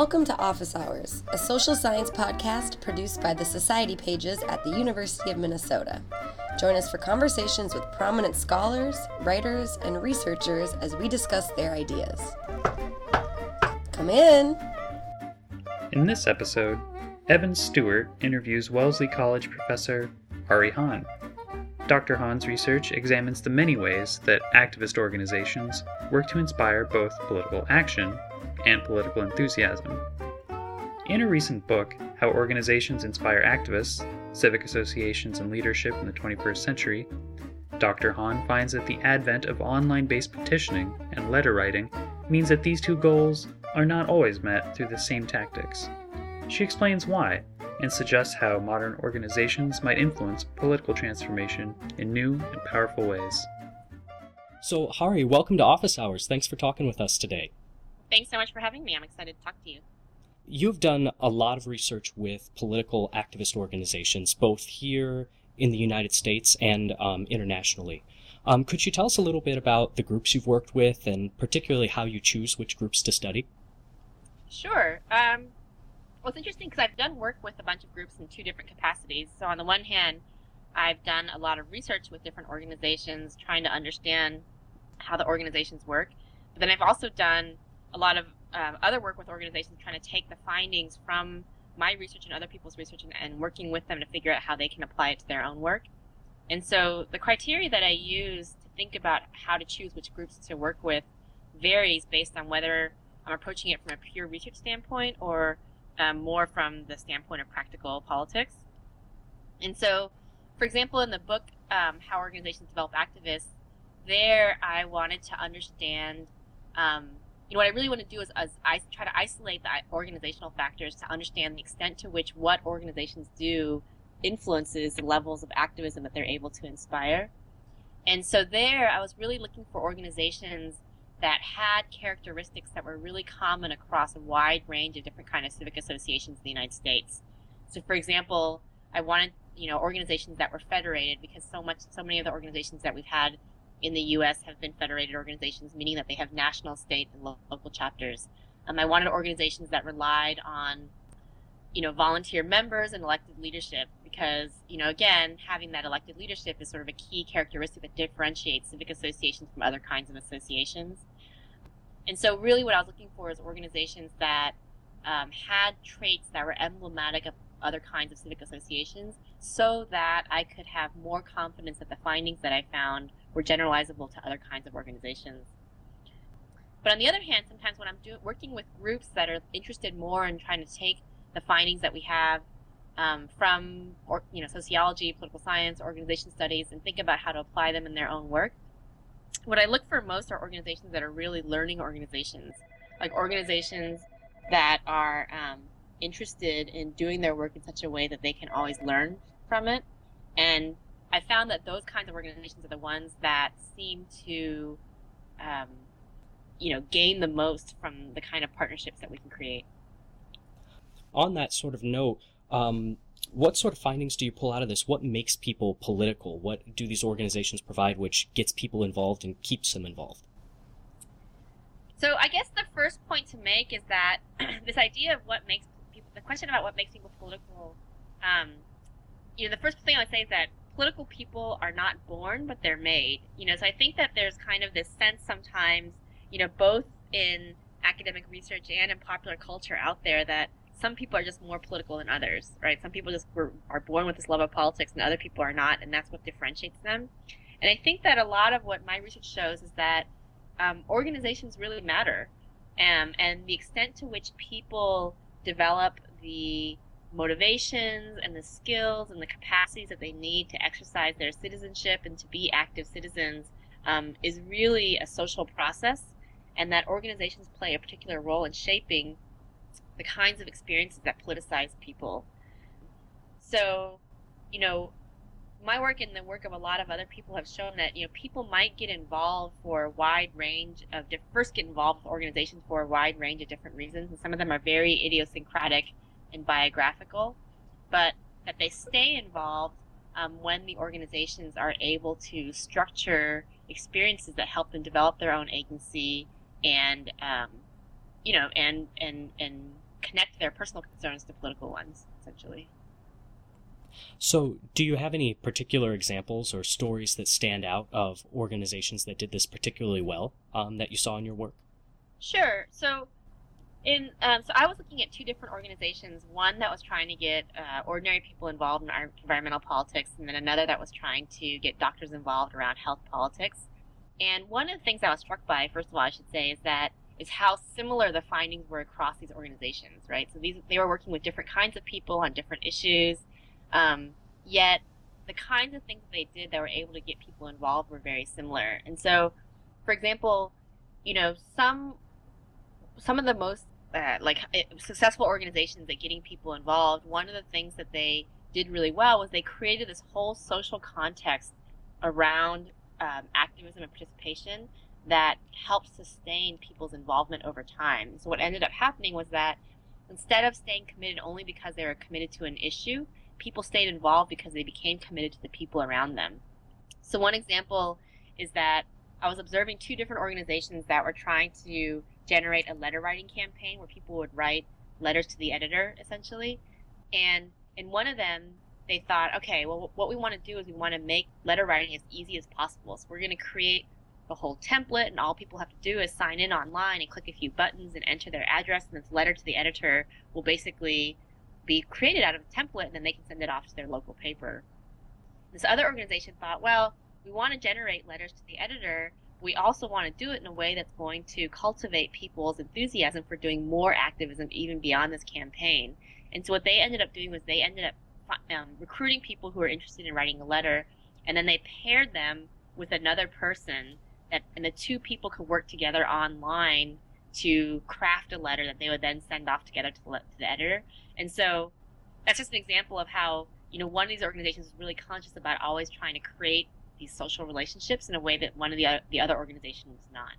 Welcome to Office Hours, a social science podcast produced by the Society Pages at the University of Minnesota. Join us for conversations with prominent scholars, writers, and researchers as we discuss their ideas. Come in! In this episode, Evan Stewart interviews Wellesley College professor Hahrie Han. Dr. Han's research examines the many ways that activist organizations work to inspire both political action and political enthusiasm. In a recent book, How Organizations Inspire Activists Civic Associations and Leadership in the 21st Century, Dr. Han finds that the advent of online based petitioning and letter writing means that these two goals are not always met through the same tactics. She explains why and suggests how modern organizations might influence political transformation in new and powerful ways. So, Hahrie, welcome to Office Hours. Thanks for talking with us today. Thanks so much for having me. I'm excited to talk to you. You've done a lot of research with political activist organizations, both here in the United States and um, internationally. Um, could you tell us a little bit about the groups you've worked with and particularly how you choose which groups to study? Sure. Um, well, it's interesting because I've done work with a bunch of groups in two different capacities. So, on the one hand, I've done a lot of research with different organizations, trying to understand how the organizations work. But then I've also done a lot of um, other work with organizations, trying to take the findings from my research and other people's research and, and working with them to figure out how they can apply it to their own work. And so, the criteria that I use to think about how to choose which groups to work with varies based on whether I'm approaching it from a pure research standpoint or um, more from the standpoint of practical politics. And so, for example, in the book, um, How Organizations Develop Activists, there I wanted to understand, um, you know, what I really want to do is, is I try to isolate the organizational factors to understand the extent to which what organizations do influences the levels of activism that they're able to inspire. And so there, I was really looking for organizations that had characteristics that were really common across a wide range of different kind of civic associations in the United States. So, for example, I wanted you know organizations that were federated because so much so many of the organizations that we've had in the U.S. have been federated organizations, meaning that they have national, state, and lo- local chapters. Um, I wanted organizations that relied on you know volunteer members and elected leadership because you know again having that elected leadership is sort of a key characteristic that differentiates civic associations from other kinds of associations and so, really, what I was looking for is organizations that um, had traits that were emblematic of other kinds of civic associations so that I could have more confidence that the findings that I found were generalizable to other kinds of organizations. But on the other hand, sometimes when I'm do- working with groups that are interested more in trying to take the findings that we have um, from, or, you know, sociology, political science, organization studies, and think about how to apply them in their own work, what I look for most are organizations that are really learning organizations, like organizations that are um, interested in doing their work in such a way that they can always learn from it. And I found that those kinds of organizations are the ones that seem to, um, you know, gain the most from the kind of partnerships that we can create. On that sort of note, um, what sort of findings do you pull out of this? What makes people political? What do these organizations provide which gets people involved and keeps them involved? So I guess the first point to make is that this idea of what makes people, the question about what makes people political, um, you know, the first thing I would say is that political people are not born, but they're made. You know, so I think that there's kind of this sense sometimes, you know, both in academic research and in popular culture out there that some people are just more political than others, right? Some people just were, are born with this love of politics and other people are not, and that's what differentiates them. And I think that a lot of what my research shows is that um, organizations really matter. Um, and the extent to which people develop the motivations and the skills and the capacities that they need to exercise their citizenship and to be active citizens um, is really a social process, and that organizations play a particular role in shaping the kinds of experiences that politicize people. So, you know, my work and the work of a lot of other people have shown that you know people might get involved for a wide range of first get involved with organizations for a wide range of different reasons, and some of them are very idiosyncratic and biographical, but that they stay involved um, when the organizations are able to structure experiences that help them develop their own agency and um, you know and and and connect their personal concerns to political ones, essentially. So, do you have any particular examples or stories that stand out of organizations that did this particularly well um, that you saw in your work? Sure. So, in um, so I was looking at two different organizations. One that was trying to get uh, ordinary people involved in environmental politics, and then another that was trying to get doctors involved around health politics. And one of the things I was struck by, first of all, I should say, is that is how similar the findings were across these organizations, right? So these they were working with different kinds of people on different issues, um, yet the kinds of things they did that were able to get people involved were very similar. And so, for example, you know, some some of the most uh, like eh, successful organizations at getting people involved, one of the things that they did really well was they created this whole social context around um, activism and participation that helped sustain people's involvement over time. So what ended up happening was that instead of staying committed only because they were committed to an issue, people stayed involved because they became committed to the people around them. So one example is that I was observing two different organizations that were trying to generate a letter writing campaign where people would write letters to the editor essentially. And in one of them, they thought, okay, well, what we want to do is we want to make letter writing as easy as possible. So we're going to create a whole template, and all people have to do is sign in online and click a few buttons and enter their address, and this letter to the editor will basically be created out of a template, and then they can send it off to their local paper. This other organization thought, well, we want to generate letters to the editor. We also want to do it in a way that's going to cultivate people's enthusiasm for doing more activism even beyond this campaign. And so what they ended up doing was they ended up um, recruiting people who were interested in writing a letter, and then they paired them with another person that, and the two people could work together online to craft a letter that they would then send off together to to the editor. And so that's just an example of how, you know, one of these organizations is really conscious about always trying to create these social relationships in a way that one of the other, the other organizations was not.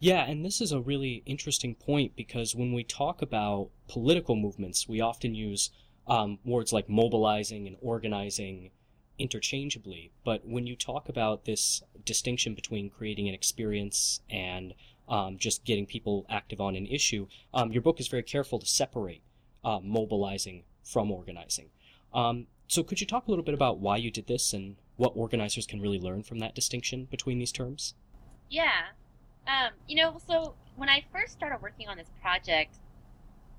Yeah, and this is a really interesting point because when we talk about political movements, we often use um, words like mobilizing and organizing interchangeably. But when you talk about this distinction between creating an experience and um, just getting people active on an issue, um, your book is very careful to separate uh, mobilizing from organizing. Um, so, could you talk a little bit about why you did this and what organizers can really learn from that distinction between these terms? Yeah. Um, you know, so when I first started working on this project,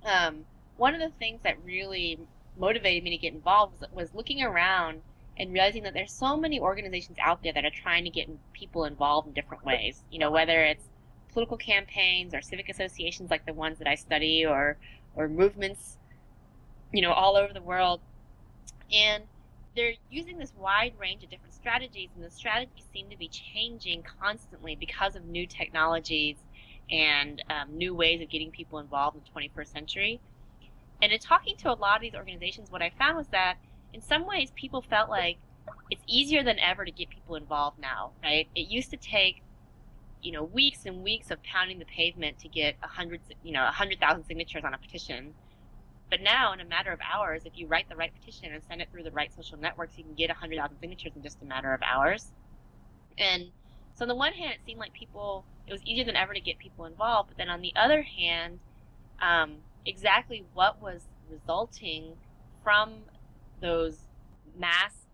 um, one of the things that really motivated me to get involved was, was looking around and realizing that there's so many organizations out there that are trying to get people involved in different ways. You know, whether it's political campaigns or civic associations like the ones that I study or or movements, you know, all over the world. And they're using this wide range of different strategies, and the strategies seem to be changing constantly because of new technologies and um, new ways of getting people involved in the 21st century. And in talking to a lot of these organizations, what I found was that in some ways people felt like it's easier than ever to get people involved now, right? It used to take, you know, weeks and weeks of pounding the pavement to get a hundred, you know, a hundred thousand signatures on a petition. But now, in a matter of hours, if you write the right petition and send it through the right social networks, you can get a hundred thousand signatures in just a matter of hours. And so, on the one hand, it seemed like people, it was easier than ever to get people involved. But then on the other hand, um, exactly what was resulting from those mass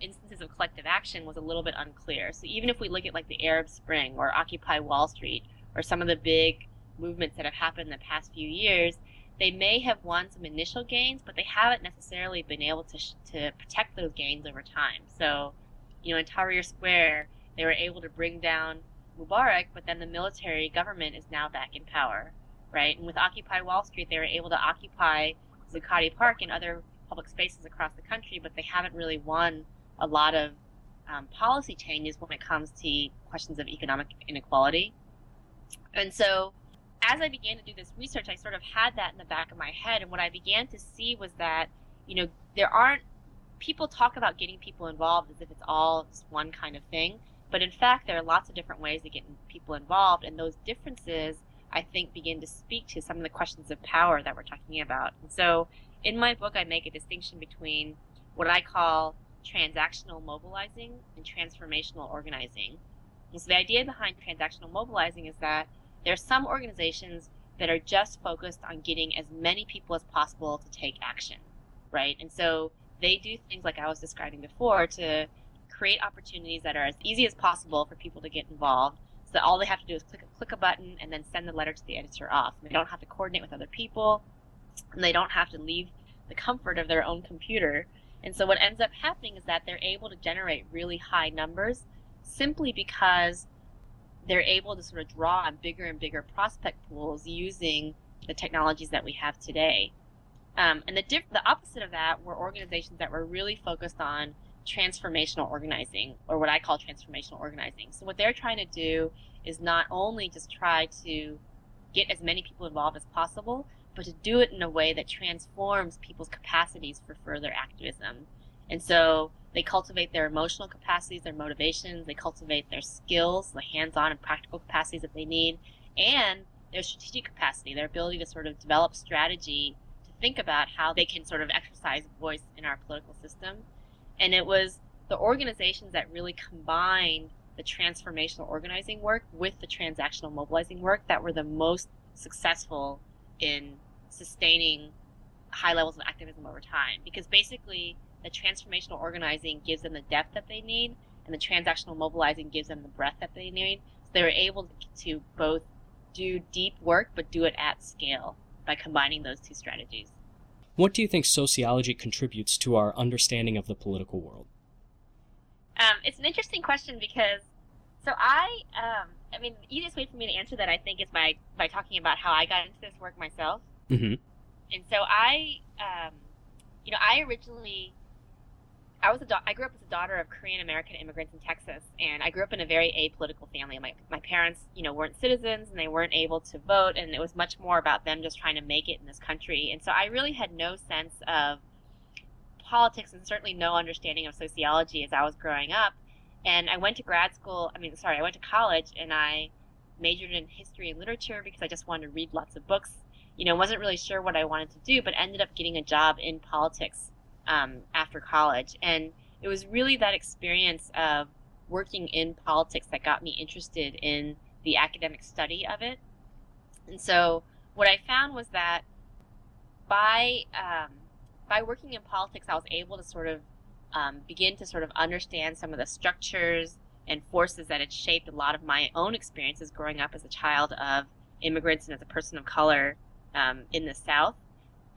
instances of collective action was a little bit unclear. So even if we look at like the Arab Spring or Occupy Wall Street or some of the big movements that have happened in the past few years, they may have won some initial gains, but they haven't necessarily been able to sh- to protect those gains over time. So, you know, in Tahrir Square, they were able to bring down Mubarak, but then the military government is now back in power right? And with Occupy Wall Street, they were able to occupy Zuccotti Park and other public spaces across the country, but they haven't really won a lot of um, policy changes when it comes to questions of economic inequality. And so, as I began to do this research, I sort of had that in the back of my head. And what I began to see was that, you know, there aren't people talk about getting people involved as if it's all one kind of thing. But in fact, there are lots of different ways of getting people involved, and those differences I think, begin to speak to some of the questions of power that we're talking about. And so in my book, I make a distinction between what I call transactional mobilizing and transformational organizing. And so the idea behind transactional mobilizing is that there are some organizations that are just focused on getting as many people as possible to take action, right? And so they do things like I was describing before to create opportunities that are as easy as possible for people to get involved. So all they have to do is click, click a button and then send the letter to the editor off. They don't have to coordinate with other people, and they don't have to leave the comfort of their own computer. And so what ends up happening is that they're able to generate really high numbers simply because they're able to sort of draw on bigger and bigger prospect pools using the technologies that we have today. Um, and the diff- the opposite of that were organizations that were really focused on transformational organizing, or what I call transformational organizing. So what they're trying to do is not only just try to get as many people involved as possible, but to do it in a way that transforms people's capacities for further activism. And so they cultivate their emotional capacities, their motivations, they cultivate their skills, the hands on and practical capacities that they need, and their strategic capacity, their ability to sort of develop strategy to think about how they can sort of exercise voice in our political system. And it was the organizations that really combined the transformational organizing work with the transactional mobilizing work that were the most successful in sustaining high levels of activism over time. Because basically, the transformational organizing gives them the depth that they need, and the transactional mobilizing gives them the breadth that they need. So they were able to both do deep work, but do it at scale by combining those two strategies. What do you think sociology contributes to our understanding of the political world? Um, it's an interesting question because, so I, um, I mean, the easiest way for me to answer that I think is by by talking about how I got into this work myself. Mm-hmm. And so I, um, you know, I originally I was a da- I grew up as a daughter of Korean American immigrants in Texas, and I grew up in a very apolitical family. My my parents, you know, weren't citizens and they weren't able to vote, and it was much more about them just trying to make it in this country. And so I really had no sense of politics and certainly no understanding of sociology as I was growing up. And I went to grad school. I mean, sorry, I went to college and I majored in history and literature because I just wanted to read lots of books. You know, wasn't really sure what I wanted to do, but ended up getting a job in politics um, after college. And it was really that experience of working in politics that got me interested in the academic study of it. And so what I found was that by um, by working in politics, I was able to sort of um, begin to sort of understand some of the structures and forces that had shaped a lot of my own experiences growing up as a child of immigrants and as a person of color um, in the South.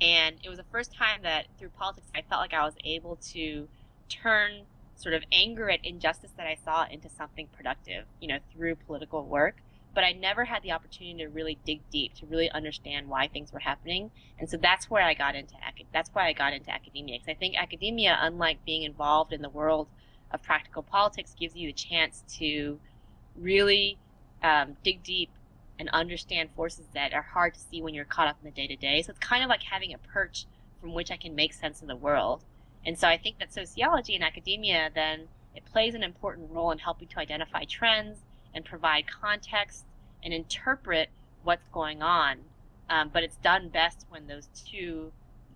And it was the first time that through politics I felt like I was able to turn sort of anger at injustice that I saw into something productive, you know, through political work. But I never had the opportunity to really dig deep, to really understand why things were happening. And so that's where I got into that's why I got into academia because I think academia, unlike being involved in the world of practical politics, gives you the chance to really um, dig deep and understand forces that are hard to see when you're caught up in the day to day. So it's kind of like having a perch from which I can make sense of the world. And so I think that sociology and academia then it plays an important role in helping to identify trends and provide context and interpret what's going on. Um, but it's done best when those two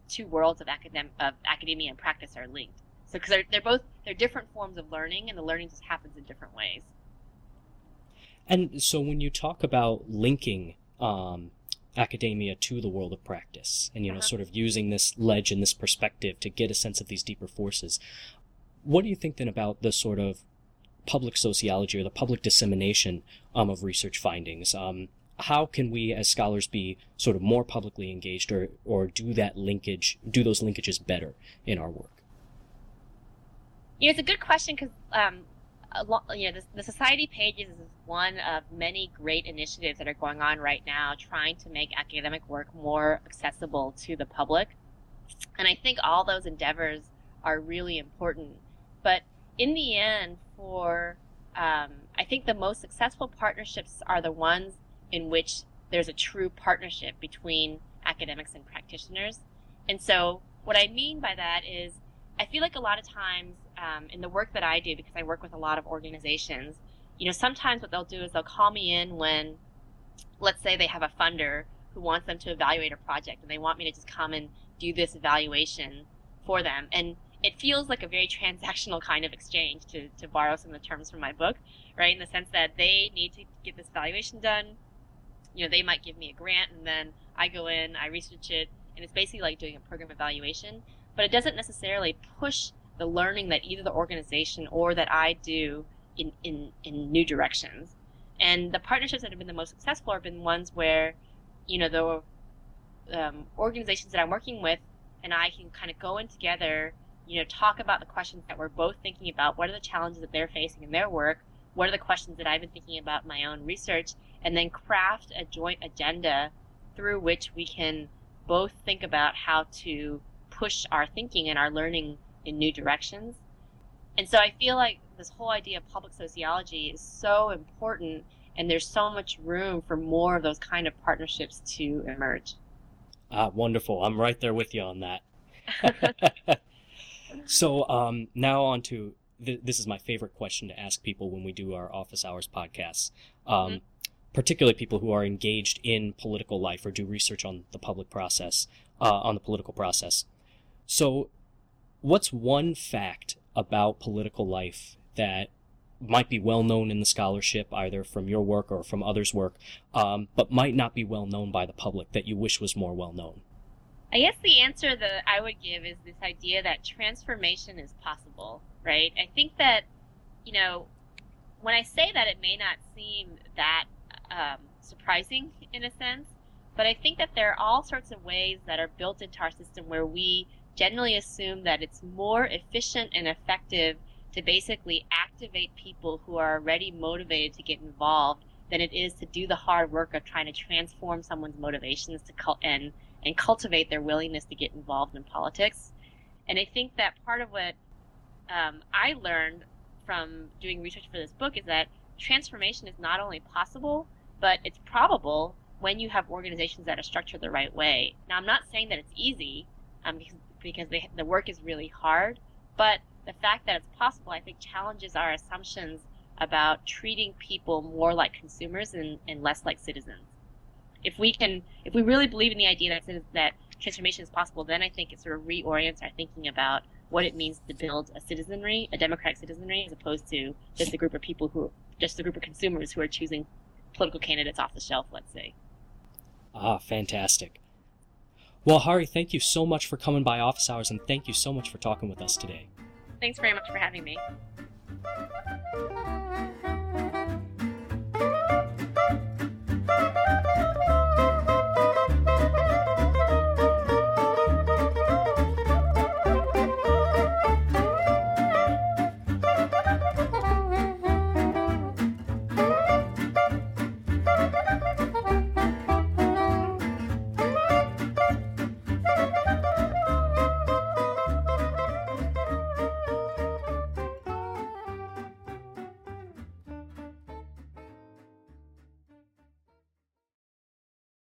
two worlds of academic of academia and practice are linked. So because they're they're both they're different forms of learning, and the learning just happens in different ways. And so when you talk about linking um, academia to the world of practice and, you know, uh-huh. sort of using this ledge and this perspective to get a sense of these deeper forces, what do you think then about the sort of public sociology or the public dissemination um, of research findings? Um, how can we as scholars be sort of more publicly engaged or, or do that linkage, do those linkages better in our work? Yeah, it's a good question because um, you know, the, the Society Pages is one of many great initiatives that are going on right now trying to make academic work more accessible to the public. And I think all those endeavors are really important. But in the end, for um, I think the most successful partnerships are the ones in which there's a true partnership between academics and practitioners. And so, what I mean by that is, I feel like a lot of times um, in the work that I do, because I work with a lot of organizations, you know, sometimes what they'll do is they'll call me in when, let's say, they have a funder who wants them to evaluate a project and they want me to just come and do this evaluation for them. And it feels like a very transactional kind of exchange, to, to borrow some of the terms from my book, right? In the sense that they need to get this evaluation done. you know, they might give me a grant and then I go in, I research it, and it's basically like doing a program evaluation. But it doesn't necessarily push the learning that either the organization or that I do in, in, in new directions. And the partnerships that have been the most successful have been ones where, you know, the um, organizations that I'm working with and I can kind of go in together, you know, talk about the questions that we're both thinking about. What are the challenges that they're facing in their work? What are the questions that I've been thinking about in my own research? And then craft a joint agenda through which we can both think about how to push our thinking and our learning in new directions. And so I feel like this whole idea of public sociology is so important and there's so much room for more of those kind of partnerships to emerge. Ah, wonderful. I'm right there with you on that. so um, now on to th- this is my favorite question to ask people when we do our office hours podcasts. Um, mm-hmm. Particularly people who are engaged in political life or do research on the public process, uh, on the political process. So, what's one fact about political life that might be well known in the scholarship, either from your work or from others' work, um, but might not be well known by the public that you wish was more well known? I guess the answer that I would give is this idea that transformation is possible, right? I think that, you know, when I say that, it may not seem that um, surprising in a sense, but I think that there are all sorts of ways that are built into our system where we generally assume that it's more efficient and effective to basically activate people who are already motivated to get involved than it is to do the hard work of trying to transform someone's motivations to cult and and cultivate their willingness to get involved in politics. And I think that part of what um, I learned from doing research for this book is that transformation is not only possible, but it's probable when you have organizations that are structured the right way. Now, I'm not saying that it's easy um, because, because they, the work is really hard, but the fact that it's possible, I think, challenges our assumptions about treating people more like consumers and, and less like citizens. If we can, if we really believe in the idea that that transformation is possible, then I think it sort of reorients our thinking about what it means to build a citizenry, a democratic citizenry, as opposed to just a group of people who, just a group of consumers who are choosing political candidates off the shelf, let's say. Ah, fantastic. Well, Hahrie, thank you so much for coming by office hours and thank you so much for talking with us today. Thanks very much for having me.